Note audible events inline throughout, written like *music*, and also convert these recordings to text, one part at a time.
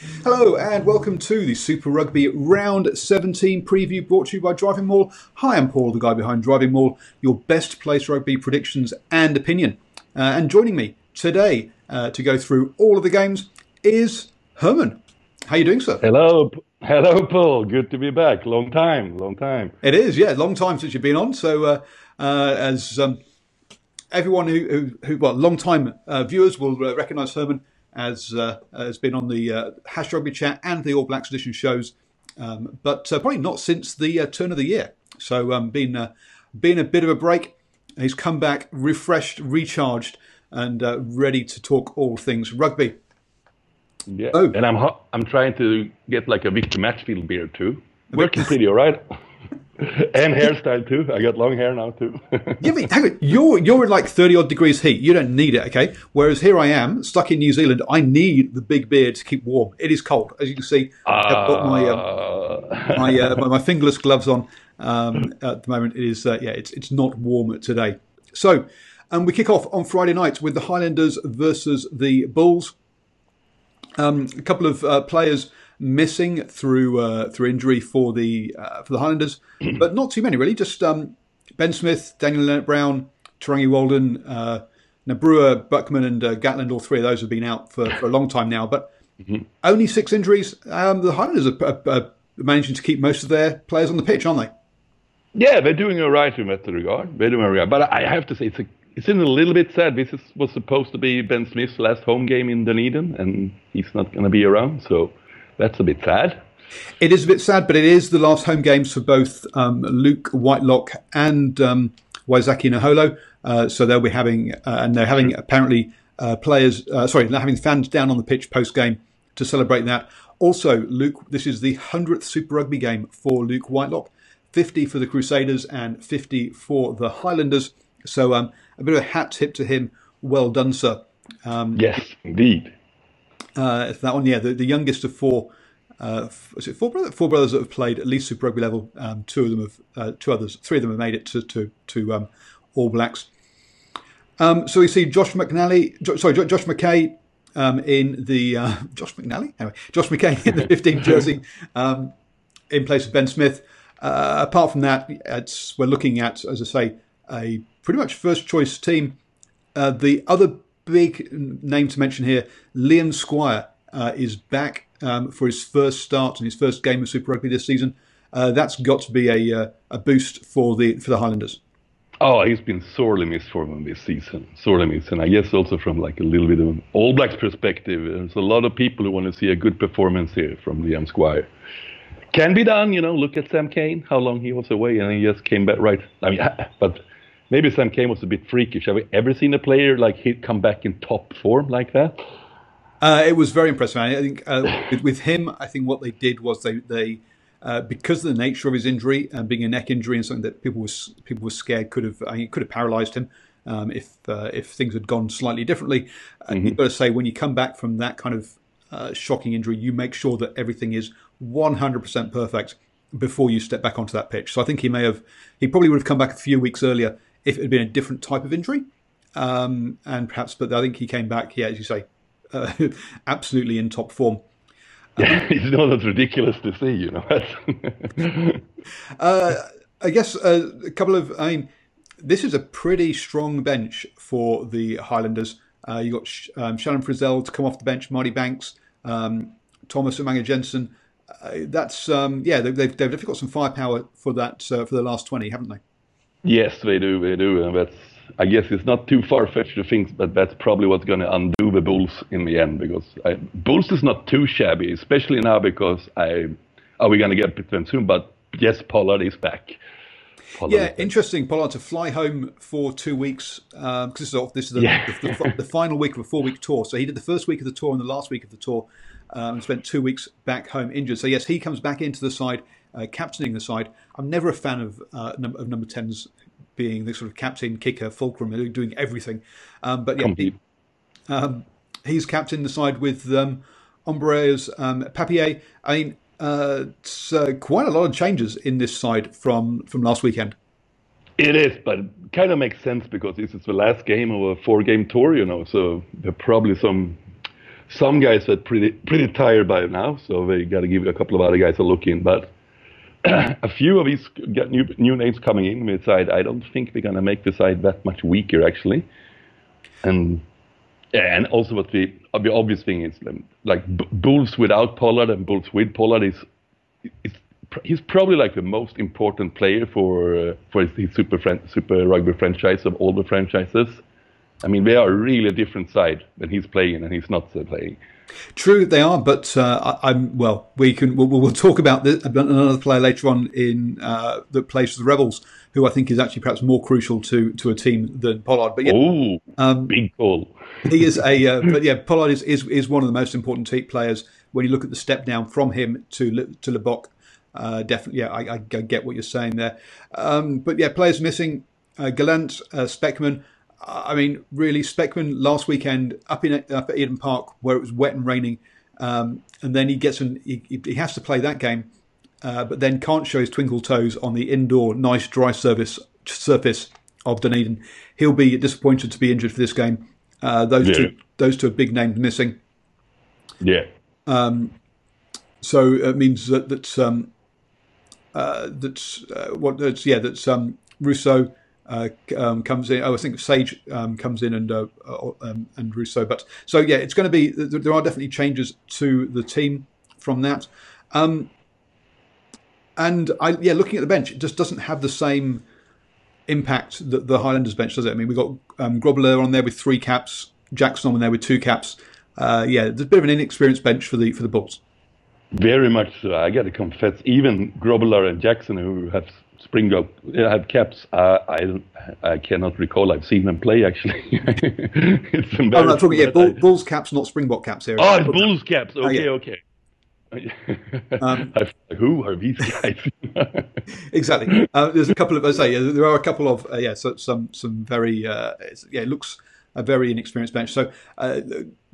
Hello and welcome to the Super Rugby Round 17 preview brought to you by Driving Maul. Hi, I'm Paul, the guy behind Driving Maul, your best place rugby predictions and opinion. Uh, and joining me today uh, to go through all of the games is Herman. How are you doing, sir? Hello, hello, Paul. Good to be back. Long time, long time. It is, yeah, long time since you've been on. So, uh, uh as um, everyone who, who, who well, long time uh, viewers will uh, recognise Herman as uh, has been on the uh, Hash Rugby Chat and the All Blacks Edition shows, um, but uh, probably not since the uh, turn of the year. So, um, been uh, been a bit of a break. He's come back refreshed, recharged, and uh, ready to talk all things rugby. Yeah, oh. and I'm I'm trying to get like a Victor Matfield beard too. Working pretty all right. *laughs* *laughs* and hairstyle too. I got long hair now too. *laughs* yeah, but hang on. You're you're in like thirty odd degrees heat. You don't need it, okay? Whereas here I am, stuck in New Zealand. I need the big beard to keep warm. It is cold, as you can see. Uh, I've got my um, my, uh, my, my fingerless gloves on um, at the moment. It is uh, yeah, it's it's not warm today. So, and um, we kick off on Friday night with the Highlanders versus the Bulls. Um, a couple of uh, players missing through uh, through injury for the uh, for the Highlanders, *clears throat* but not too many really. Just um, Ben Smith, Daniel Lienert-Brown, Tarangi Walden, uh, Buckman, and uh, Gatland. All three of those have been out for, for a long time now, but mm-hmm. only six injuries. Um, the Highlanders are, are, are, managing to keep most of their players on the pitch, aren't they? Yeah, they're doing all right in that regard. They're doing all right, but I have to say it's a it's a little bit sad. This is, was supposed to be Ben Smith's last home game in Dunedin, and he's not going to be around. So that's a bit sad. It is a bit sad, but it is the last home games for both um, Luke Whitelock and um, Waisake Naholo. Uh, so they'll be having, uh, and they're having apparently uh, players, uh, sorry, they're having fans down on the pitch post game to celebrate that. Also, Luke, this is the 100th Super Rugby game for Luke Whitelock, 50 for the Crusaders and 50 for the Highlanders. So um, a bit of a hat tip to him. Well done, sir. Um, yes, indeed uh, that one. Yeah, the, the youngest of four. Uh, is it four brothers? Four brothers that have played at least Super Rugby level. Um, two of them have, uh, two others, three of them have made it to to, to um, All Blacks. Um, so we see Josh McNally, sorry, Josh McKay um, in the uh, *laughs* Josh McNally, anyway, Josh McKay in the *laughs* 15 jersey um, in place of Ben Smith. Uh, apart from that, we're looking at, as I say, a pretty much first choice team. Uh, the other big name to mention here, Liam Squire uh, is back um, for his first start and his first game of Super Rugby this season. Uh, that's got to be a uh, a boost for the for the Highlanders. Oh, he's been sorely missed for them this season. Sorely missed, and I guess also from like a little bit of an All Blacks perspective, there's a lot of people who want to see a good performance here from Liam Squire. Can be done, you know. Look at Sam Cane, how long he was away, and he just came back right. I mean, *laughs* but maybe Sam Cane was a bit freakish. Have we ever seen a player like he come back in top form like that? Uh, it was very impressive. I think uh, with, with, him, I think what they did was they they uh, because of the nature of his injury and being a neck injury and something that people was people were scared could have I mean, could have paralysed him um, if uh, if things had gone slightly differently. Uh, mm-hmm. You've got to say when you come back from that kind of uh, shocking injury, you make sure that everything is 100% perfect before you step back onto that pitch. So I think he may have he probably would have come back a few weeks earlier if it had been a different type of injury. Um, and perhaps, but I think he came back, yeah, as you say, uh, *laughs* absolutely in top form. Yeah, *laughs* it's not as ridiculous to see, you know. *laughs* uh, I guess uh, a couple of, I mean, this is a pretty strong bench for the Highlanders. Uh, you got um, Shannon Frizzell to come off the bench, Marty Banks, um, Thomas Umaga Jensen. Uh, that's um, yeah, they've, they've, they've got some firepower for that uh, for the last twenty, haven't they? Yes, they do. They do, and that's. I guess it's not too far fetched to think, but that's probably what's going to undo the Bulls in the end because I, Bulls is not too shabby, especially now because I. Are we going to get them soon? But yes, Pollard is back. Pollard yeah, is back. interesting. Pollard to fly home for two weeks because um, this is this is the, yeah. the, the, the, final week of a four week tour. So he did the first week of the tour and the last week of the tour, um, and spent two weeks back home injured. So yes, he comes back into the side uh, captaining the side. I'm never a fan of, uh, num- of number 10s being the sort of captain, kicker, fulcrum, doing everything. Um, but yeah, he, um, he's captain the side with um, Embrose um, Papier. I mean, uh, it's uh, quite a lot of changes in this side from, from last weekend. It is, but it kind of makes sense because this is the last game of a four-game tour, you know. So there are probably some some guys that are pretty pretty tired by now, so they got to give a couple of other guys a look in. But *clears throat* a few of these got new new names coming in with side. I don't think they're gonna make the side that much weaker actually. And yeah, and also what the, the obvious thing is like Bulls without Pollard and Bulls with Pollard is, is he's probably like the most important player for uh, for his, super fran- super rugby franchise of all the franchises. I mean, they are really a different side when he's playing and he's not uh, playing. True, they are, but uh, I, am well. We can we'll, we'll talk about, this, another player later on in uh, that plays for the Rebels, who I think is actually perhaps more crucial to to a team than Pollard. But yeah, oh, um, big call. he is a, uh, *laughs* but yeah, Pollard is, is is one of the most important team players when you look at the step down from him to to Libbok. Uh, definitely, yeah, I, I, get what you're saying there. Um, but yeah, players missing: uh, Gelant, uh, Specman. I mean, really, Specman last weekend up in up at Eden Park where it was wet and raining, um, and then he gets an he, he has to play that game, uh, but then can't show his twinkle toes on the indoor nice dry surface surface of Dunedin. He'll be disappointed to be injured for this game. Uh, those yeah. two those two are big names missing. Yeah. Um, so it means that that's um, uh, that's uh, what that's yeah that's um, Rossouw uh, um, comes in. Oh, I think Sage um, comes in and uh, uh, um, and Rossouw. But so yeah, it's going to be. There are definitely changes to the team from that. Um, and I yeah, looking at the bench, it just doesn't have the same impact that the Highlanders bench does it. I mean, we've got um, on there with three caps, Jackson on there with two caps. Uh, yeah, there's a bit of an inexperienced bench for the for the Bulls. Very much so. I got to confess, even Grobler and Jackson, who have Springbok have caps. Uh, I I cannot recall. I've seen them play actually. *laughs* it's embarrassing. Oh, no, talking, yeah, Bull, Bulls caps, not Springbok caps here. Oh, Bulls caps. Okay, oh, yeah. okay. *laughs* um, who are these guys? *laughs* exactly. Uh, there's a couple of, I say, there are a couple of, uh, yeah, so, some some very, uh, yeah, it looks a very inexperienced bench. So, uh,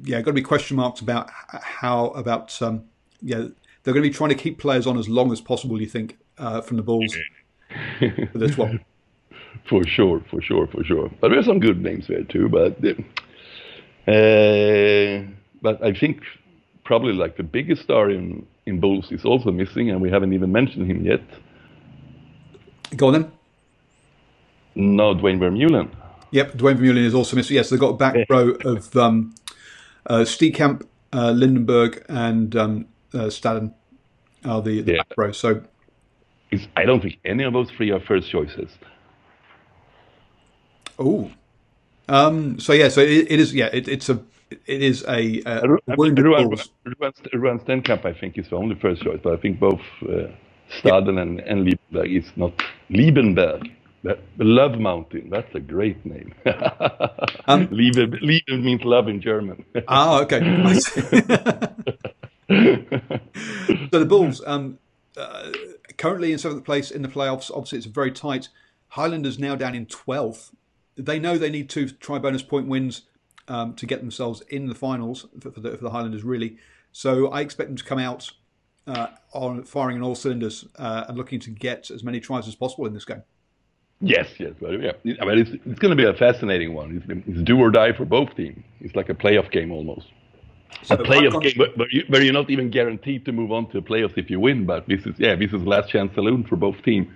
yeah, got to be question marks about how about, um, yeah, they're going to be trying to keep players on as long as possible. You think uh, from the Bulls this one? *laughs* for sure, for sure, for sure. But there are some good names there too. But uh, but I think probably like the biggest star in in Bulls is also missing, and we haven't even mentioned him yet. Go on then. No, Duane Vermeulen. Yep, Duane Vermeulen is also missing. Yes, they've got a back row of um, uh, uh, Lydenburg, and um, uh, Staden are the, the yeah. back row. So I don't think any of those three are first choices. Oh, um, so yeah, so it, it is. Yeah, it, it's a it is a, a wounded Ruan, Ruan Steenkamp, I think, is the only first choice, but I think both uh, Staden and, and Liebenberg is not Liebenberg. The Love Mountain. That's a great name. *laughs* um, Liebe, Liebe means love in German. *laughs* ah, okay. *laughs* so the Bulls, um, uh, currently in seventh place in the playoffs. Obviously, it's very tight. Highlanders now down in 12th. They know they need two try bonus point wins um, to get themselves in the finals for, for, the, for, the, Highlanders, really. So I expect them to come out uh, on firing on all cylinders uh, and looking to get as many tries as possible in this game. Yes, yes, but yeah. I mean, it's, it's going to be a fascinating one. It's, it's do or die for both teams. It's like a playoff game almost. So a playoff game where, you, where, you're not even guaranteed to move on to the playoffs if you win. But this is yeah, this is last chance saloon for both teams.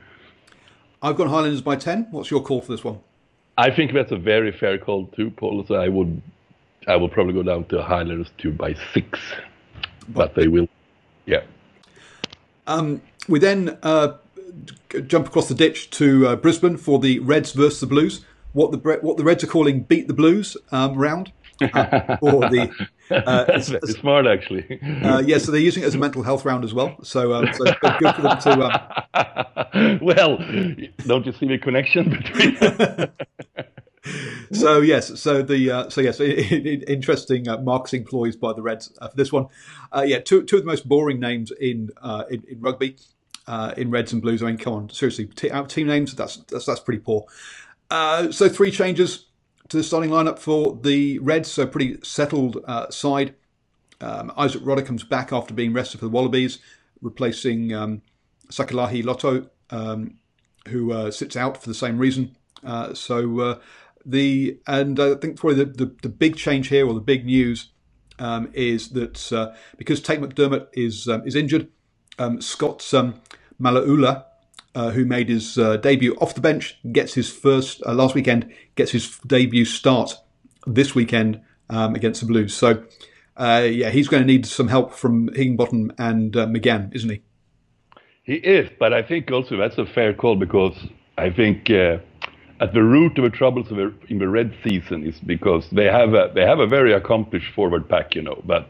I've got Highlanders by ten. What's your call for this one? I think that's a very fair call too, Paul. So I would, I will probably go down to Highlanders two by six, but, but they will, yeah. Um, we then uh, jump across the ditch to uh, Brisbane for the Reds versus the Blues. What the what the Reds are calling "beat the Blues" um, round uh, *laughs* or the. *laughs* Uh, That's very smart, actually. Uh, yeah, so they're using it as a mental health round as well. So, um, so good for them to. Um... *laughs* well, don't you see the connection between? so yes, so the uh, so yes, interesting uh, marketing ploys by the Reds uh, for this one. Uh, yeah, two two of the most boring names in uh, in, in, rugby, uh, in Reds and Blues. I mean, come on, seriously, t- team names that's that's that's pretty poor. so three changes to the starting lineup for the Reds, so pretty settled uh, side. Um, Isaac Rodda comes back after being rested for the Wallabies, replacing um, Sakalahi Loto, um, who uh, sits out for the same reason. Uh, so uh, the and I think probably the, the, the, big change here or the big news um, is that uh, because Tate McDermott is um, is injured, um, Scott um, Malolua, uh, who made his uh, debut off the bench, gets his first uh, last weekend, gets his debut start this weekend um, against the Blues. So, uh, yeah, he's going to need some help from Higginbotham and uh, McGann, isn't he? He is, but I think also that's a fair call because I think at the root of the troubles of in the red season is because they have a they have a very accomplished forward pack, you know, but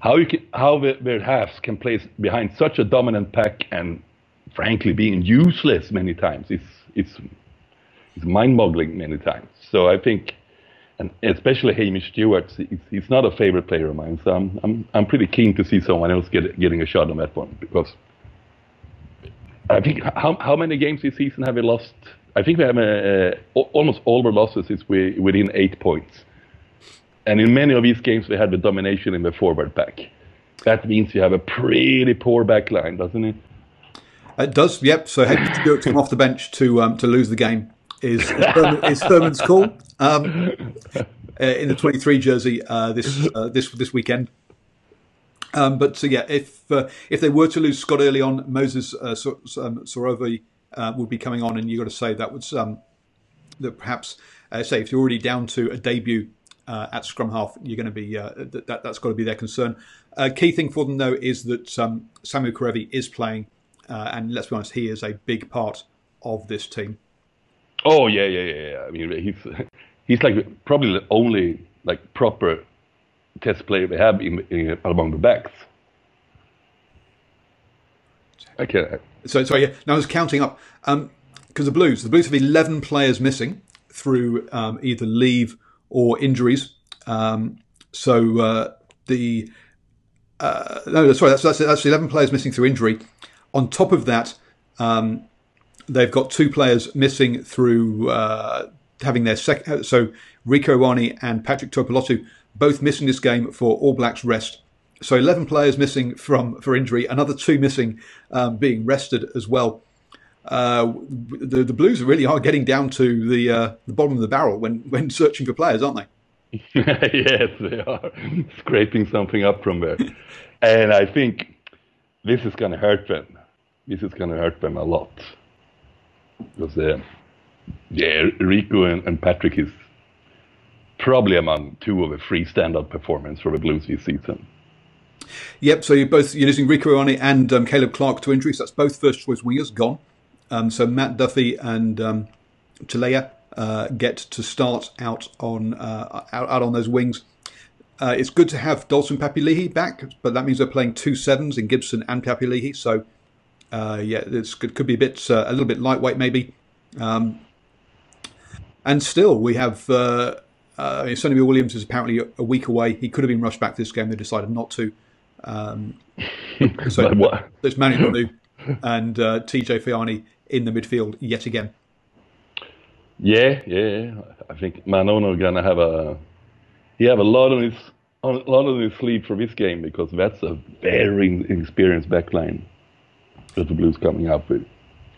how you can, how the, their halves can play behind such a dominant pack and frankly being useless many times it's it's it's mind-boggling many times. So I think, and especially Hamish Stewart, he's, not a favorite player of mine. So I'm I'm I'm pretty keen to see someone else get, getting a shot on that one because I think how how many games this season have we lost? I think we have uh, almost all our losses is within eight points. And in many of these games, we had the domination in the forward pack. That means you have a pretty poor back line, doesn't it? It does, yep. So Henry Stewart came off the bench to um, to lose the game is is Thurman's call um, uh, in the 23 jersey uh, this uh, this this weekend. Um, but so yeah, if uh, if they were to lose Scott early on, Moses uh, um, Sorovi uh, would be coming on, and you've got to say that would um, that perhaps uh, say if you're already down to a debut at scrum half, you're going to be that, that has got to be their concern. Key thing for them though is that um, Samu Kerevi is playing, uh, and let's be honest, he is a big part of this team. Oh yeah, yeah, yeah. yeah. I mean, he's *laughs* he's like probably the only like proper test player they have in, in among the backs. Okay. So sorry, yeah. Now I was counting up because um, the Blues, the Blues have eleven players missing through um, either leave or injuries. Um, so uh, the uh, no, sorry, that's, that's that's eleven players missing through injury. On top of that, um, they've got two players missing through uh, having their second. So Rieko Ioane and Patrick Tuipulotu both missing this game for All Blacks rest. So 11 players missing from for injury, another two missing um, being rested as well. Uh, the, the Blues really are getting down to the uh, the bottom of the barrel when, when searching for players, aren't they? *laughs* yes, they are *laughs* scraping something up from there, and I think this is going to hurt them. This is to hurt them a lot because, uh, yeah, Rieko and, and Patrick is probably among two of the three standout performers for the Blues this season. Yep. So you're both you're losing Ioane and um, Caleb Clark to injury. So that's both first choice wingers gone. Um, so Matt Duffy and um, uh, get to start out on uh, out, out, on those wings. Uh, it's good to have Dalton Papali'i back, but that means they're playing two sevens in Gibson and Papali'i. So uh, yeah, it could be a bit uh, a little bit lightweight maybe. Um, and still, we have uh, uh, Sonny Williams is apparently a week away. He could have been rushed back to this game. They decided not to. Um, *laughs* so there's Ma'a Nonu and uh, TJ Faiane in the midfield yet again. Yeah, yeah. I think Manono gonna have a he have a lot on his a lot on his sleeve for this game because that's a very experienced backline the Blues coming with.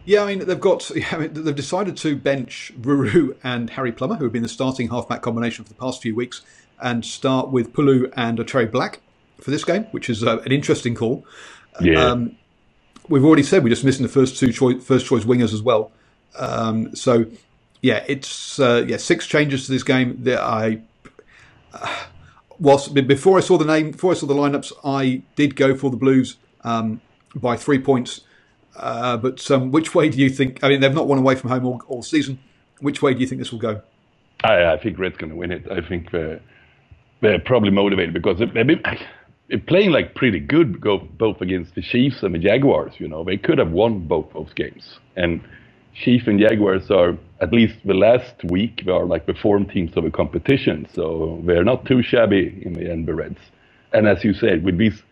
Yeah, I mean they've got *laughs* I mean, they've decided to bench Ruru and Harry Plummer, who have been the starting halfback combination for the past few weeks, and start with Pulu and Otere Black for this game, which is uh, an interesting call. Yeah. Um, we've already said we're just missing the first two choice, first choice wingers as well. Um, so yeah, it's uh, yeah six changes to this game that I. Uh, whilst before I saw the name, before I saw the lineups, I did go for the Blues um, by three points. Uh, but um, which way do you think? I mean, they've not won away from home all, all season. Which way do you think this will go? I, I think Red's going to win it. I think they're, they're probably motivated because they've been, playing like pretty good go both against the Chiefs and the Jaguars. You know, they could have won both those games. And Chiefs and Jaguars are at least the last week they are like the form teams of a competition, so they're not too shabby in the end. The Reds, and as you said, with these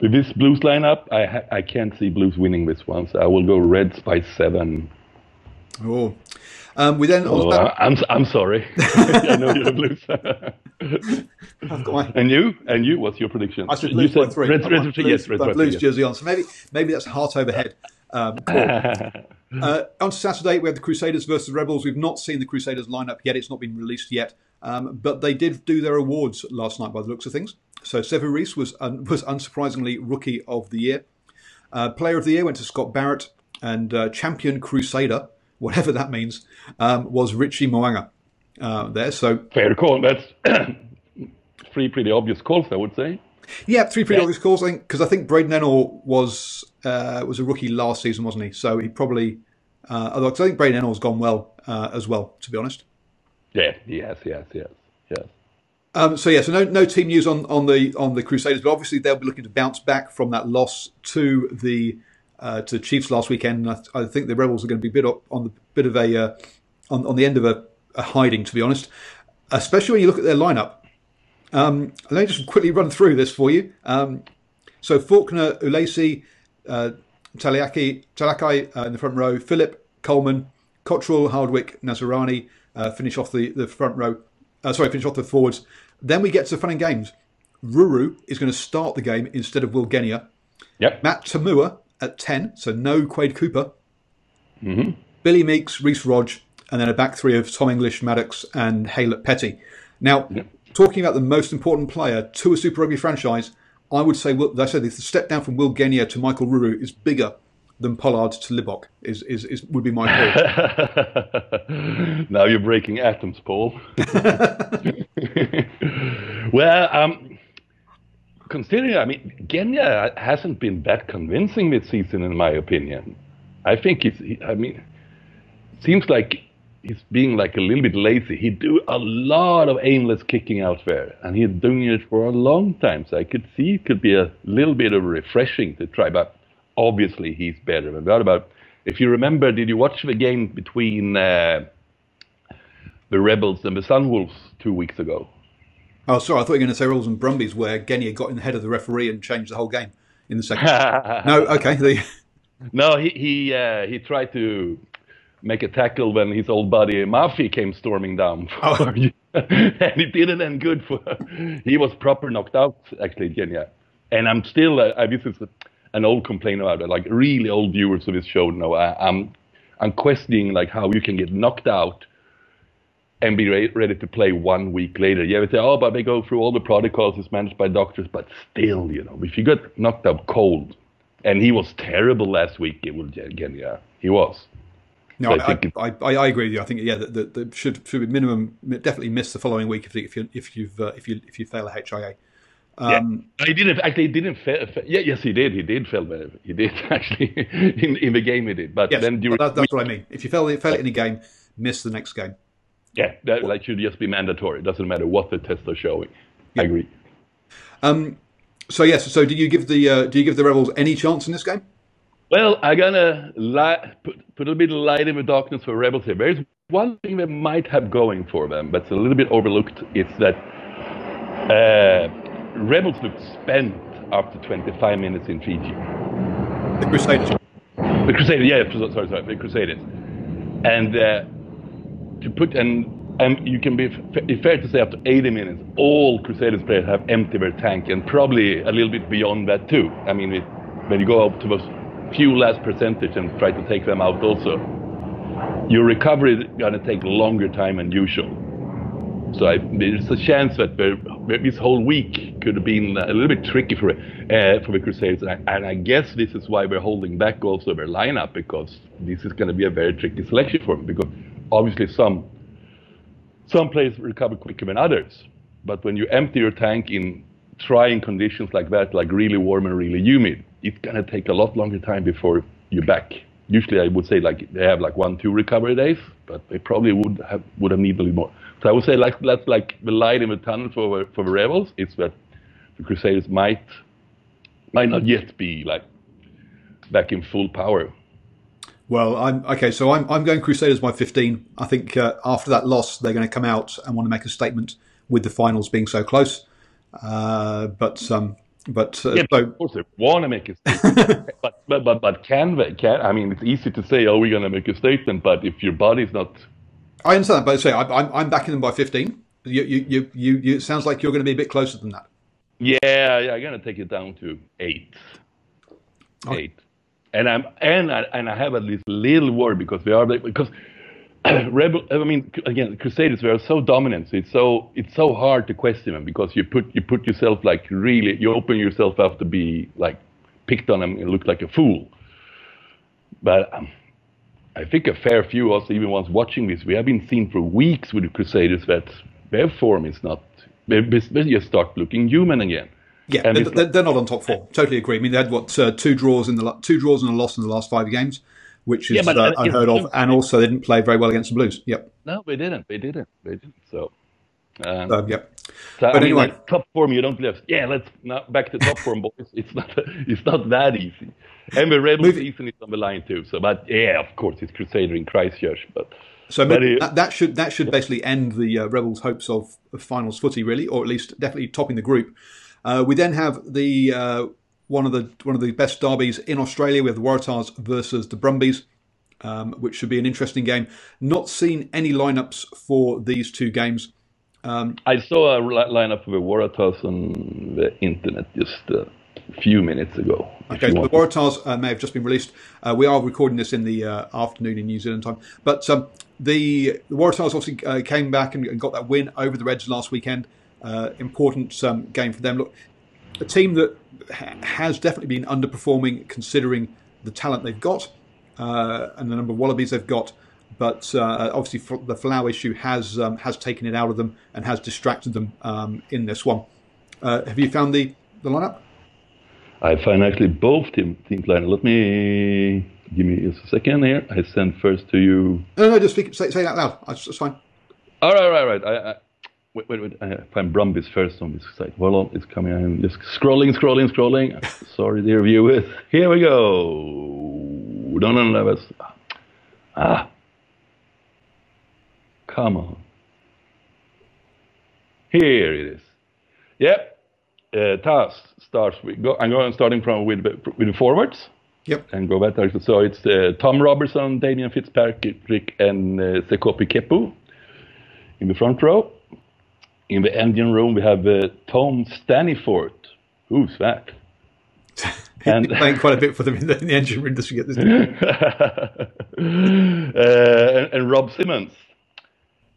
with this Blues lineup, I ha- I can't see Blues winning this one, so I will go Reds by seven. Oh, um, we then. Oh, I'm I'm sorry. *laughs* I know you're a Blues. and you and you, what's your prediction? I said Blues you by three. Red, red, red, yes, red, red, Blues jersey on. So maybe maybe that's heart overhead. Um, *laughs* uh, on Saturday, we have the Crusaders versus Rebels. We've not seen the Crusaders lineup yet. It's not been released yet. Um, but they did do their awards last night by the looks of things. So Reece was un- was unsurprisingly rookie of the year. Uh, player of the year went to Scott Barrett, and uh, champion crusader, whatever that means, um, was Richie Mo'unga uh, there. So fair call. That's *clears throat* three pretty obvious calls, I would say. Yeah, three pretty yeah. obvious calls. I think because I think Braden Ennor was uh, was a rookie last season, wasn't he? So he probably. Uh, although I think Braden Ennor's gone well uh, as well, to be honest. Yeah, yes, yes, yes, yes. Um, so yeah, so no no team news on, on the on the Crusaders, but obviously they'll be looking to bounce back from that loss to the uh, to the Chiefs last weekend. I, I, think the Rebels are going to be bit on the bit of a uh, on on the end of a, a, hiding, to be honest. Especially when you look at their lineup. Um, let me just quickly run through this for you. Um, so Faulkner, Ulesi, uh, Taliaki, Talakai uh, in the front row, Philip, Coleman, Cottrell, Hardwick, Naisarani uh, finish off the, the front row. Uh, sorry, finish off the forwards. Then we get to the fun and games. Ruru is going to start the game instead of Will Genia. Yep. Matt To'omua at 10, so no Quade Cooper. Mm-hmm. Billy Meakes, Reece Hodge, and then a back three of Tom English, Maddocks, and Haylett Petty. Now, yep. talking about the most important player to a Super Rugby franchise, I would say, well, I said, the step down from Will Genia to Michael Ruru is bigger than Pollard to Libbok is, is, is would be my *laughs* call. now you're breaking atoms, Paul. well, um, considering, I mean, Genia hasn't been that convincing this season, in my opinion. I think it's, I mean, seems like he's being like a little bit lazy. He do a lot of aimless kicking out there, and he's doing it for a long time. So I could see it could be a little bit of refreshing to try, but obviously he's better. But what about if you remember? Did you watch the game between uh, the Rebels and the Sunwolves two weeks ago? Oh, sorry, I thought you were going to say Rebels and Brumbies, where Genia got in the head of the referee and changed the whole game in the second. *laughs* no, okay. The... *laughs* No, he he uh, he tried to make a tackle when his old buddy Mafi came storming down. *laughs* Oh. and it didn't end good for. he was proper knocked out actually, Genia. And I'm still. Uh, this is an old complaint about it. Like really old viewers of this show know I, am I'm questioning like how you can get knocked out and be re- ready to play one week later. You ever say, oh, but they go through all the protocols, it's managed by doctors, but still, you know, if you got knocked out cold, and he was terrible last week, it will again, yeah, he was. No, so I, I, I, I, agree with you. I think yeah, that, that, should should be minimum definitely miss the following week if if you if you've uh, if you if you fail a HIA. Um, yeah, he didn't actually. He didn't fail. Yeah, yes, he did. He did fail. He did *laughs* actually in in the game. He did. But yes, then during, that, that's what I mean. If you fail, fail it in a game, miss the next game. Yeah, that like, should just be mandatory. It doesn't matter what the tests are showing. Yeah. I agree. Um. So yes. So do you give the uh, do you give the rebels any chance in this game? Well, I'm gonna li- put, put a little bit of light in the darkness for rebels here. There's one thing they might have going for them, but it's a little bit overlooked. It's that. Uh, Rebels looked spent after 25 minutes in Fiji. The Crusaders. The Crusaders, yeah, sorry, sorry, the Crusaders. And uh, to put, and and you can be f- fair to say after 80 minutes, all Crusaders players have emptied their tank, and probably a little bit beyond that too. I mean, it, when you go up to a few last percentage and try to take them out, also, your recovery is going to take longer time than usual. So I, there's a chance that this whole week could have been a little bit tricky for uh, for the Crusaders, and I, and I, guess this is why we're holding back also their lineup because this is going to be a very tricky selection for them. Because obviously some some players recover quicker than others, but when you empty your tank in trying conditions like that, like really warm and really humid, it's going to take a lot longer time before you're back. Usually, I would say like they have like one, two recovery days, but they probably would have would have needed a little more. So I would say like that's like the light in the tunnel for for the rebels. It's that the Crusaders might might not yet be like back in full power. Well, I'm okay. So I'm I'm going Crusaders by 15. I think uh, after that loss, they're going to come out and want to make a statement with the finals being so close. Uh, but um, but uh, yeah, so, of course they want to make a statement. *laughs* but, but but but can they? Can I mean, it's easy to say, oh, we're going to make a statement, but if your body's not I understand that, but say I'm I'm backing them by 15. You you you you, you it sounds like you're going to be a bit closer than that. Yeah, yeah, I'm going to take it down to eight. Okay. Eight. And I'm and I, and I have at least little worry because they are because *coughs* Rebel. I mean, again, the Crusaders were so dominant. So it's so it's so hard to question them because you put you put yourself like really you open yourself up to be like picked on and look like a fool. But um, I think a fair few of us, even ones watching this, we have been seen for weeks with the Crusaders that their form is not. They just start looking human again. Yeah, they're, they're, they're, not on top form. Totally agree. I mean, they had what uh, two draws in the two draws and a loss in the last five games, which is yeah, but, uh, unheard of, and also they didn't play very well against the Blues. Yep. No, they didn't. They didn't. They didn't. So. Um, uh, yep. So, but I mean, anyway, like, top form, you don't live. Yeah, let's now back to top form, *laughs* boys. It's not. It's not that easy. And the Rebel season is on the line too. So, but yeah, of course, it's Crusader in Christchurch, but. So but that, that, should that should basically end the uh, Rebels' hopes of, of, finals footy, really, or at least definitely topping the group. Uh, we then have the uh, one of the one of the best derbies in Australia. We have the Waratahs versus the Brumbies, um, which should be an interesting game. Not seen any lineups for these two games. Um, I saw a lineup for the Waratahs on the internet just a few minutes ago. Okay, so the Waratahs uh, may have just been released. Uh, we are recording this in the uh, afternoon in New Zealand time. But um, the, the, Waratahs obviously uh, came back and, and, got that win over the Reds last weekend. Uh, important um, game for them. Look, a team that ha- has definitely been underperforming considering the talent they've got uh, and the number of Wallabies they've got but uh, obviously the Folau issue has um, has taken it out of them and has distracted them um, in this one. Uh, have you found the, the lineup? I find actually both team team lineup. Let me give me a second here. I send first to you. No, no, just speak, say, say that loud. That's, that's fine. All right, right, right. I, I, wait, wait, wait. I find Brumbies first on this site. Hold on, it's coming. I'm just scrolling, scrolling, scrolling. *laughs* Sorry, dear viewers. Here we go. No, no, no, that's ah. Come on. Here it is. Yep. Uh, task starts with, go, I'm going starting from with, with the forwards. Yep. And go back there. So it's uh, Tom Robertson, Damien Fitzpatrick, and uh, Sekope Kepu in the front row. In the engine room, we have uh, Tom Staniforth. Who's that? and *laughs* playing quite a bit for them in the, in the engine room just get this. *laughs* uh, and, and Rob Simmons.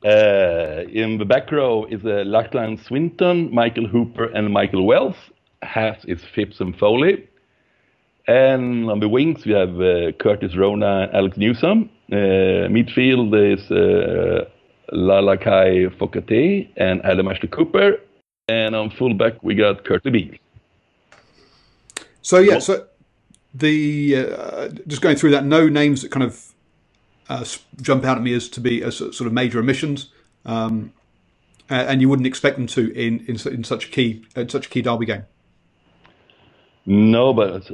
Uh, in the back row is uh, Lachlan Swinton, Michael Hooper, and Michael Wells. Has is Phipps and Foley. And on the wings, we have uh, Curtis Rona and Alex Newsome. Uh, midfield is uh, Lalakai Foketi and Adam Ashley Cooper. And on fullback, we got Kurt Beale. So, yeah, so the uh, just going through that, no names that kind of uh, jump out at me as to be as sort of major omissions, um, and you wouldn't expect them to in, in, in such a key in such a key derby game. No, but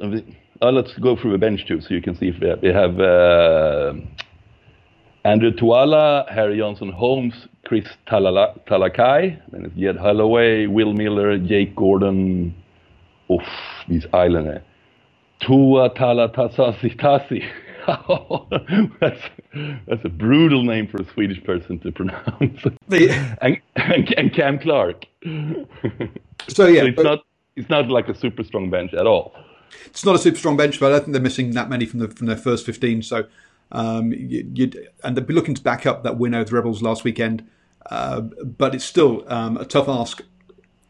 uh, let's go through the bench too, so you can see if we have, we have uh, Andrew Tuala, Harry Johnson Holmes, Chris Talala, Talakai, then it's Jed Holloway, Will Miller, Jake Gordon. Oof, these islanders. Eh? Tua Talatasi Tasi. *laughs* that's, that's a brutal name for a Swedish person to pronounce. *laughs* and, and, and, Cam Clark. *laughs* so yeah, so it's not it's not like a super strong bench at all. It's not a super strong bench, but I don't think they're missing that many from the from their first fifteen. So um, you, and they'd be looking to back up that win over the Rebels last weekend. Uh, but it's still um, a tough ask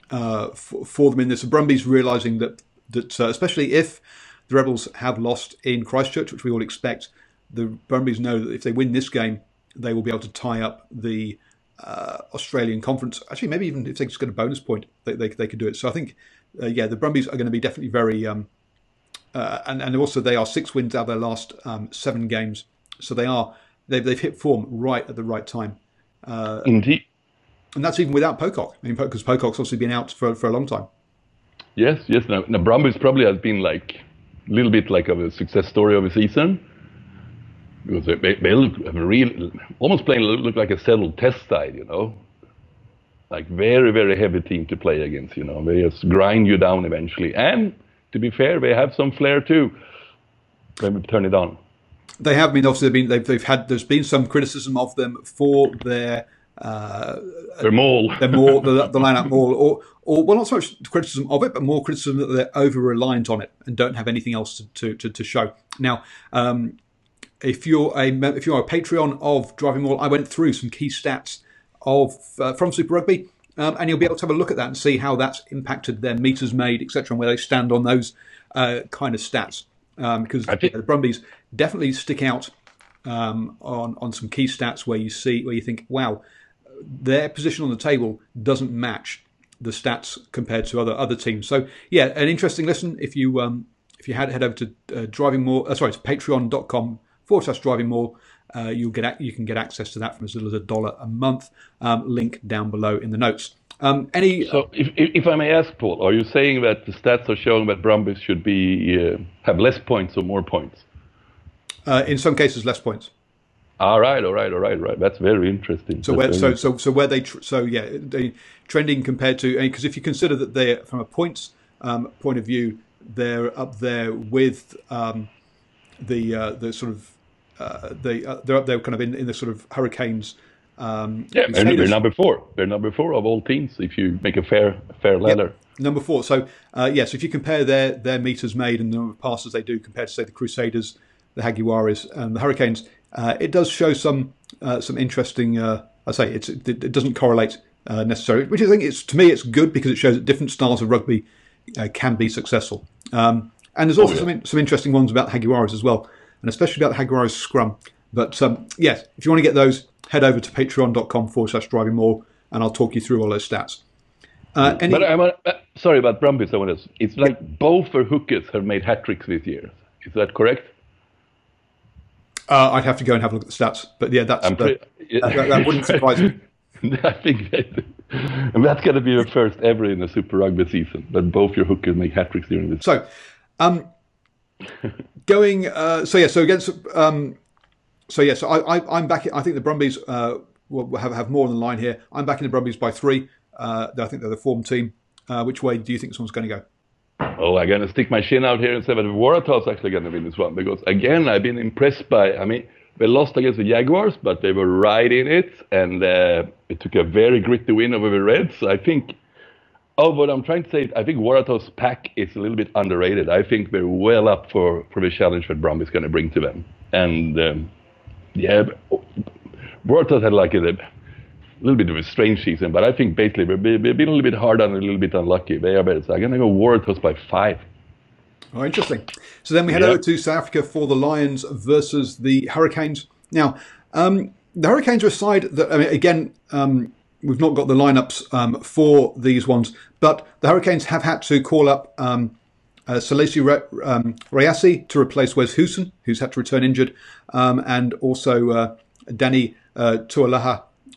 uh, for, for, them in this. The Brumbies realizing that that uh, especially if the Rebels have lost in Christchurch, which we all expect. The Brumbies know that if they win this game, they will be able to tie up the uh, Australian Conference. Actually, maybe even if they just get a bonus point, they, they, they could do it. So I think, uh, yeah, the Brumbies are going to be definitely very. Um, uh, and, and also, they are six wins out of their last um, seven games. So they are they've, they've hit form right at the right time. Uh, Indeed. And that's even without Pocock. I mean, because Pocock's obviously been out for, for a long time. Yes, yes. Now, now Brumbies probably has been like a little bit like of a success story of a season. Because they, they look real, almost playing look like a settled test side, you know. Like very, very heavy team to play against, you know. They just grind you down eventually. And to be fair, they have some flair too when we turn it on. They have been obviously they've been they've, they've had there's been some criticism of them for their uh, they're more *laughs* they're more the, the lineup maul, or or well, not so much criticism of it, but more criticism that they're over reliant on it and don't have anything else to, to, to, to show. Now, um, if you're a if you're a Patreon of Driving Maul, I went through some key stats of uh, from Super Rugby, um, and you'll be able to have a look at that and see how that's impacted their meters made, etc., and where they stand on those uh, kind of stats. Um, because the Brumbies definitely stick out um, on on some key stats where you see where you think, wow, their position on the table doesn't match the stats compared to other other teams. So yeah, an interesting listen. If you um, if you had head over to uh, driving maul, uh, sorry, it's patreon.com forward slash driving maul. Uh, you'll get you can get access to that from as little as a dollar a month. Um, link down below in the notes. Um, any so, if, if I may ask, Paul, are you saying that the stats are showing that Brumbies should be uh, have less points or more points? Uh, in some cases, less points. All right, all right, all right, right. That's very interesting. So where, so so so where they tr- so yeah, they trending compared to because if you consider that they're from a points um, point of view, they're up there with um, the uh, the sort of uh, they uh, they're up there kind of in, in the sort of hurricanes. Um, yeah, they're, they're, number four. They're number four of all teams if you make a fair fair ladder. Number four. So uh, yes, yeah, so if you compare their their meters made and the number of passes they do compared to say the Crusaders, the Jaguares, and the Hurricanes, uh, it does show some uh, some interesting. Uh, I say it, it doesn't correlate uh, necessarily, which I think it's to me it's good because it shows that different styles of rugby uh, can be successful. Um, and there's also oh, yeah. some some interesting ones about Jaguares as well, and especially about the Jaguares scrum. But um, yes, if you want to get those, head over to patreon.com forward slash driving maul, and I'll talk you through all those stats. Uh, any... But I'm uh, sorry about Brumbies. Someone else. It's like yeah. both their hookers have made hat tricks this year. Is that correct? Uh, I'd have to go and have a look at the stats, but yeah, that's pretty, yeah. That, that, wouldn't surprise me. *laughs* I think that, and that's going to be the first ever in a Super Rugby season that both your hookers make hat tricks during this. So, um, going, uh, so yeah, so against, um, so yeah, so I, I, am back. I think the Brumbies uh, will have have more on the line here. I'm backing the Brumbies by three. Uh, I think they're the form team. Uh, which way do you think this one's going to go? Oh, I'm going to stick my chin out here and say that Waratah's actually going to win this one because, again, I've been impressed by. I mean, they lost against the Jaguars, but they were right in it, and uh, it took a very gritty win over the Reds. so I think. Oh, what I'm trying to say, I think Waratah's pack is a little bit underrated. I think they're well up for, for the challenge that Brumbies going to bring to them. And um, yeah, Waratah had like a, a little bit of a strange season, but I think basically we've been a little bit hard and a little bit unlucky. They are better. So I'm going to go Waratahs by five. Oh, interesting. So then we head yeah. over to South Africa for the Lions versus the Hurricanes. Now, um, the Hurricanes are a side that, I mean, again, um, we've not got the lineups um, for these ones, but the Hurricanes have had to call up um, uh, Selesi Re- um, Reasi to replace Wes Goosen, who's had to return injured, um, and also uh, Danny uh,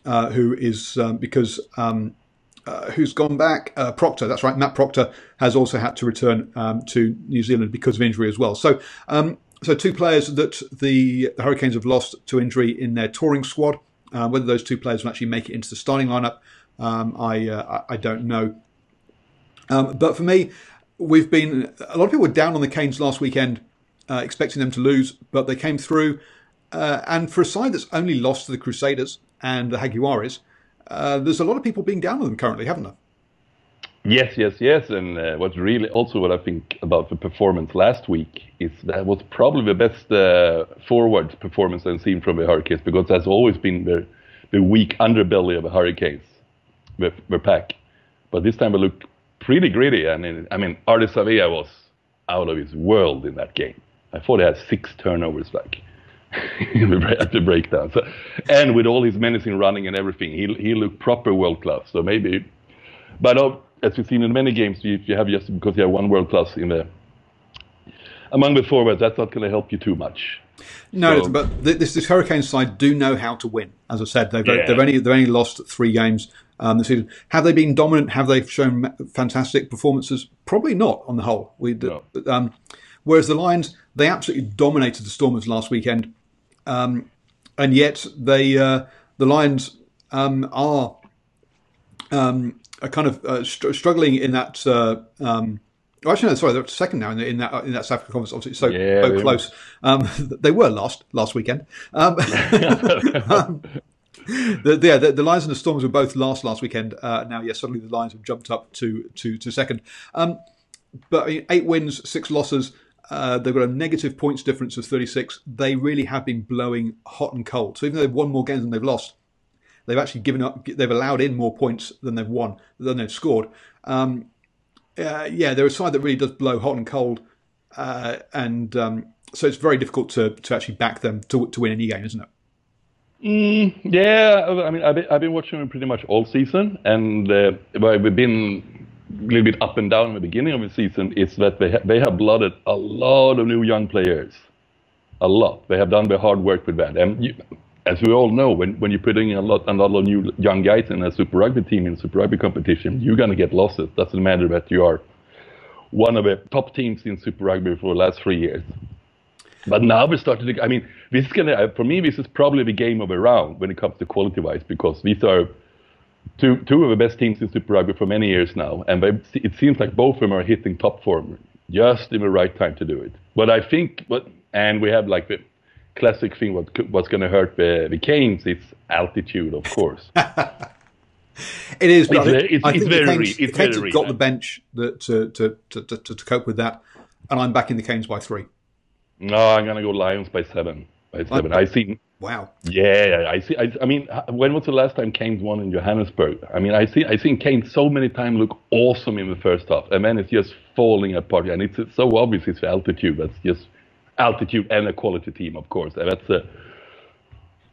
uh, who is um, because um, uh, who's gone back. Uh, Proctor, that's right. Matt Proctor has also had to return um, to New Zealand because of injury as well. So, so two players that the, Hurricanes have lost to injury in their touring squad. Uh, whether those two players will actually make it into the starting lineup, um, I, uh, I don't know. Um, but for me, we've been a lot of people were down on the Canes last weekend, uh, expecting them to lose, but they came through. and for a side that's only lost to the Crusaders, and the Jaguares, uh, there's a lot of people being down on them currently, haven't there? Yes, yes, yes. And uh, what's really also what I think about the performance last week is that was probably the best uh, forward performance I've seen from the Hurricanes because that's always been the, the weak underbelly of the Hurricanes, the, the pack. But this time it looked pretty gritty. And I mean, Ardie Savea was out of his world in that game. I thought he had six turnovers like *laughs* at the breakdown. So, and with all his menacing running and everything, he he looked proper world class. So maybe, but uh, as we've seen in many games, you, you have just because you have one world class in there among the forwards, that's not going to help you too much. No, so, but this this Hurricane side do know how to win. As I said, they've yeah. they've only they've only lost three games um, this season. Have they been dominant? Have they shown fantastic performances? Probably not on the whole. We, no. um, whereas the Lions, they absolutely dominated the Stormers last weekend. Um, and yet they uh, the Lions um, are, um, are kind of uh, str- struggling in that. Uh, um, oh, actually, no, sorry, they're second now in, the, in that in that South Africa conference. Obviously, so, yeah, so close. Um, *laughs* they were last last weekend. Um, *laughs* the, yeah, the, the, Lions and the Storms were both last last weekend. Uh, now, yes, suddenly the Lions have jumped up to to to second. but I mean, eight wins, six losses. Uh, they've got a negative points difference of 36. They really have been blowing hot and cold. So even though they've won more games than they've lost, they've actually given up. They've allowed in more points than they've won, than they've scored. Um, uh, yeah, they're a side that really does blow hot and cold, uh, and um, so it's very difficult to, to actually back them to, to win any game, isn't it? Mm, yeah, I mean, I've been, I've been watching them pretty much all season, and uh, we've been a little bit up and down in the beginning of the season. Is that they ha- they have blooded a lot of new young players, a lot. They have done the hard work with that, and you, as we all know, when, when you're putting a lot a lot of new young guys in a Super Rugby team in Super Rugby competition, you're gonna get losses. Doesn't matter that you are one of the top teams in Super Rugby for the last three years. But now we're starting to. I mean, this is gonna. For me, this is probably the game of a round when it comes to quality-wise, because these are two two of the best teams in Super Rugby for many years now, and they, it seems like both of them are hitting top form just in the right time to do it. But I think, but and we have like the classic thing. What what's going to hurt the, the Canes is altitude, of course. *laughs* it is, but it's, I think, it's, I think it's very, the Canes, it's the Canes very have got the bench that, to, to, to, to, to cope with that, and I'm backing the Canes by three. No, I'm gonna go Lions by seven. By seven. I see. Wow. Yeah, I see. I, I mean, when was the last time Canes won in Johannesburg? I mean, I see. I seen Canes so many times look awesome in the first half, and then it's just falling apart. And it's, it's so obvious it's the altitude. That's just altitude and a quality team, of course. And that's a.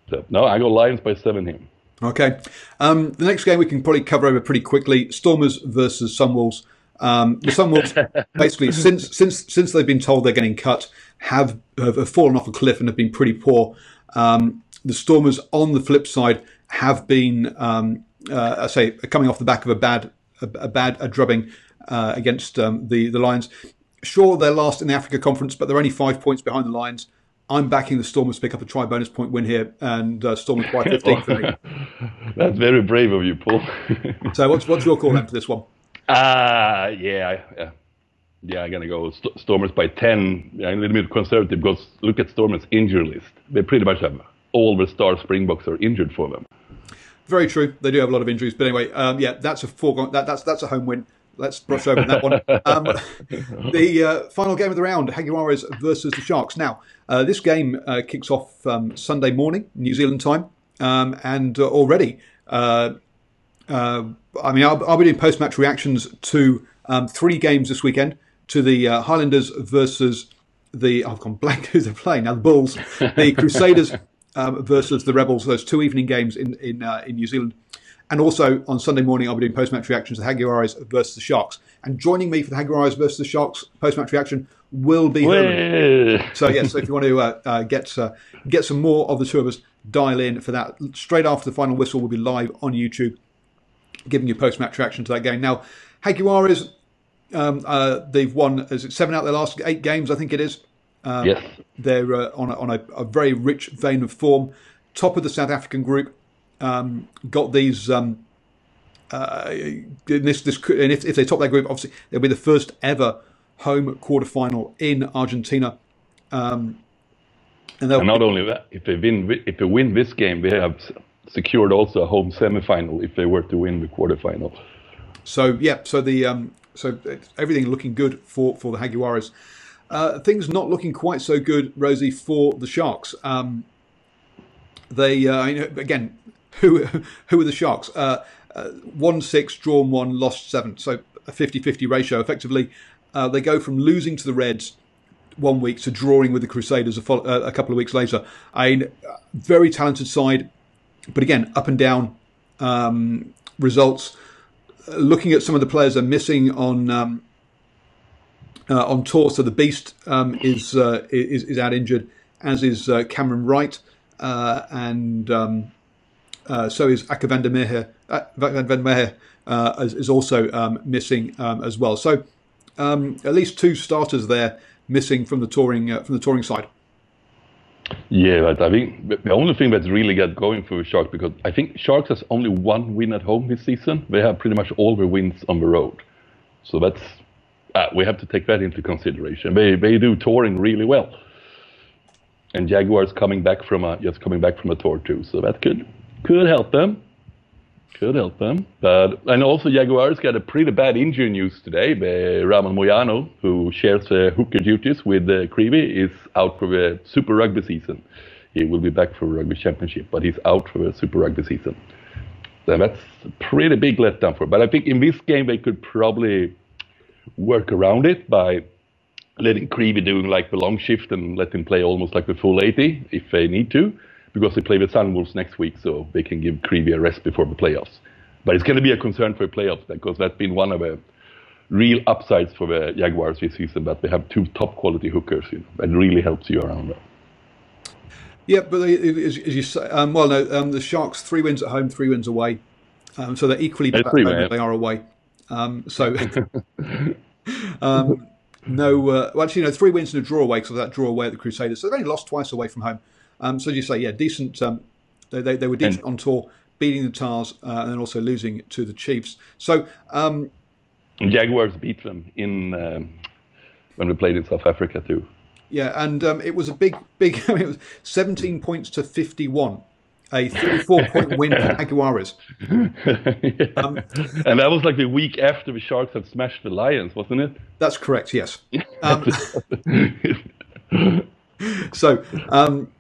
So, no, I go Lions by seven here. Okay. Um, the next game we can probably cover over pretty quickly: Stormers versus Sunwolves. Um, the Sunwolves, *laughs* basically, since since since they've been told they're getting cut, have have fallen off a cliff and have been pretty poor. Um, the Stormers, on the flip side, have been, um, uh, I say, coming off the back of a bad a, a bad a drubbing uh, against um, the the Lions. Sure, they're last in the Africa Conference, but they're only five points behind the Lions. I'm backing the Stormers to pick up a try bonus point win here, and uh, Stormers by *laughs* 15 for me. *laughs* That's very brave of you, Paul. *laughs* So, what's what's your call then for this one? Ah, yeah, yeah, yeah. I'm gonna go St- Stormers by ten. Yeah, I'm a little bit conservative because look at Stormers' injury list. They pretty much have all the star Springboks are injured for them. Very true. They do have a lot of injuries, but anyway, um, yeah, that's a foregone. That, that's that's a home win. Let's brush over that one. Um, *laughs* the uh, final game of the round: Jaguares versus the Sharks. Now, uh, this game uh, kicks off um, Sunday morning, New Zealand time, um, and uh, already, uh, uh, I mean, I'll, I'll be doing post-match reactions to um, three games this weekend: to the uh, Highlanders versus the I've gone blank who they're playing now. The Bulls, the *laughs* Crusaders um, versus the Rebels. Those two evening games in in uh, in New Zealand. And also on Sunday morning, I'll be doing post match reactions to Jaguares versus the Sharks. And joining me for the Jaguares versus the Sharks post match reaction will be Herman. So yes, so if you want to uh, uh, get uh, get some more of the two of us, dial in for that. Straight after the final whistle, we'll be live on YouTube, giving you post match reaction to that game. Now, Jaguares, um, uh, they've won is it seven out of their last eight games, I think it is. yes, They're uh, on, a, on a, a very rich vein of form. Top of the South African group. Um, got these. Um, uh, in this, this, and if, if they top that group, obviously they'll be the first ever home quarterfinal in Argentina. Um, and and not only that, if they win, if they win this game, they have secured also a home semifinal if they were to win the quarterfinal. So yeah, so the um, so everything looking good for for the Jaguares. Uh, things not looking quite so good, Rosie, for the Sharks. Um, they uh, know- again, who who are the Sharks? Uh, uh, one six, drawn one, lost seven. So a 50-50 ratio. Effectively, uh, they go from losing to the Reds one week to drawing with the Crusaders a, uh, a couple of weeks later. A very talented side, but again, up and down um, results looking at some of the players they're missing on um, uh, on tour. So the Beast um, is, uh, is is out injured, as is uh, Cameron Wright, uh, and um, uh, so is Akker van der Merwe. Uh, Van uh, is, is also um, missing um, as well. So um, at least two starters there missing from the touring uh, from the touring side. Yeah, but I think the- only thing that's really got going for Sharks because I think Sharks has only one win at home this season. They have pretty much all their wins on the road, so that's uh, we have to take that into consideration. They they do touring really well, and Jaguars coming back from a just coming back from a tour too, so that could could help them. Could help them. But and also Jaguars got a pretty bad injury news today. Ramon Moyano, who shares uh, hooker duties with uh, Creevy, is out for the Super Rugby season. He will be back for Rugby Championship, but he's out for the Super Rugby season. So that's a pretty big letdown for. But I think in this game they could probably work around it by letting Creevy doing like the long shift and let him play almost like the full 80 if they need to because they play the Sunwolves next week, so they can give Creevy a rest before the playoffs. But it's going to be a concern for the playoffs because that's been one of the real upsides for the Jaguars this season that they have two top quality hookers. You know, that really helps you around. There. Yeah, but as, you say, um, well, no, um, the Sharks three wins at home, three wins away, um, so they're equally bad yeah. they are away. Um, so. *laughs* Um, no, uh, well, actually, no, three wins and a draw away because of that draw away at the Crusaders. So they've only lost twice away from home. Um, so as you say, yeah, decent. Um, they, they, they, were decent and, on tour, beating the Tahs uh, and then also losing to the Chiefs. So um, Jaguars beat them in um, when we played in South Africa too. Yeah, and um, it was a big, *laughs* big. I mean, it was 17 points to 51 a 34 point win for *laughs* Jaguares. yeah. um, and that was like the week after the Sharks had smashed the Lions, wasn't it? That's correct, yes. *laughs* Um, so um,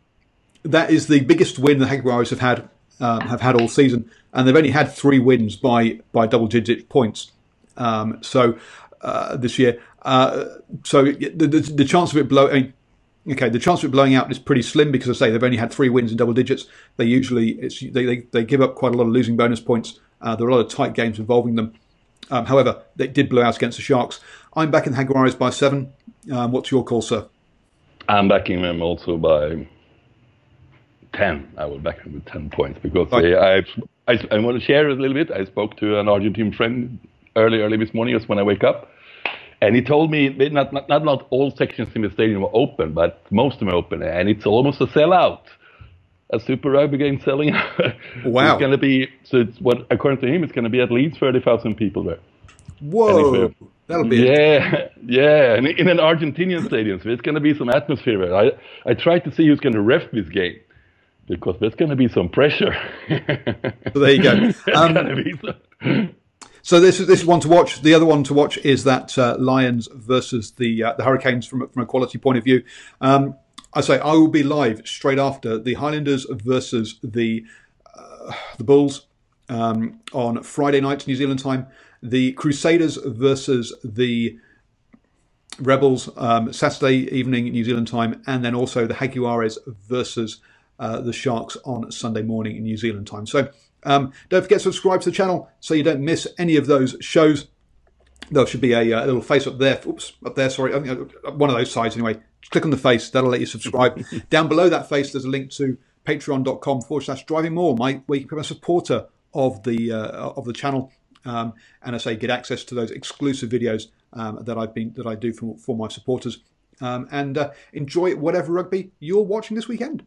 that is the biggest win the Jaguares have had um, have had all season, and they've only had three wins by by double digit points. Um, so uh, this year, uh, so the, the, the chance of it blow. I mean, okay, the chance of it blowing out is pretty slim because I say they've only had three wins in double digits. They usually they, they, they give up quite a lot of losing bonus points. Uh, there are a lot of tight games involving them. Um, however, they did blow out against the Sharks. I'm backing the Jaguares by seven. Um, what's your call, sir? I'm backing them also by 10. I will back them with 10 points because right. I, I, I want to share a little bit. I spoke to an Argentine friend early, early this morning, just when I wake up. And he told me not, not, not, not all sections in the stadium were open, but most of them are open. And it's almost a sellout. A Super Rugby game selling. *laughs* Wow. it's going to be, so it's what, according to him, it's going to be at least 30,000 people there. Whoa. That'll be yeah, it. *laughs* yeah, and in an Argentinian stadium, so it's going to be some atmosphere. There. I I tried to see who's going to ref this game, because there's going to be some pressure. so there you go. *laughs* Um, *laughs* so this is this is one to watch. The other one to watch is that uh, Lions versus the uh, the Hurricanes from from a quality point of view. Um, I say I will be live straight after the Highlanders versus the uh, the Bulls um, on Friday night New Zealand time. The Crusaders versus the Rebels um, Saturday evening New Zealand time, and then also the Jaguares versus uh, the Sharks on Sunday morning in New Zealand time. So um, don't forget to subscribe to the channel so you don't miss any of those shows. There should be a, a uh, little face up there. Oops, up there. Sorry, uh, one of those sides anyway. Just click on the face. That'll let you subscribe. *laughs* Down below that face, there's a link to patreon.com forward slash driving maul, my, where you can become a supporter of the uh, of the channel. Um, and I say get access to those exclusive videos um, that I've been that I do for, for my supporters. Um, and uh, enjoy whatever rugby you're watching this weekend.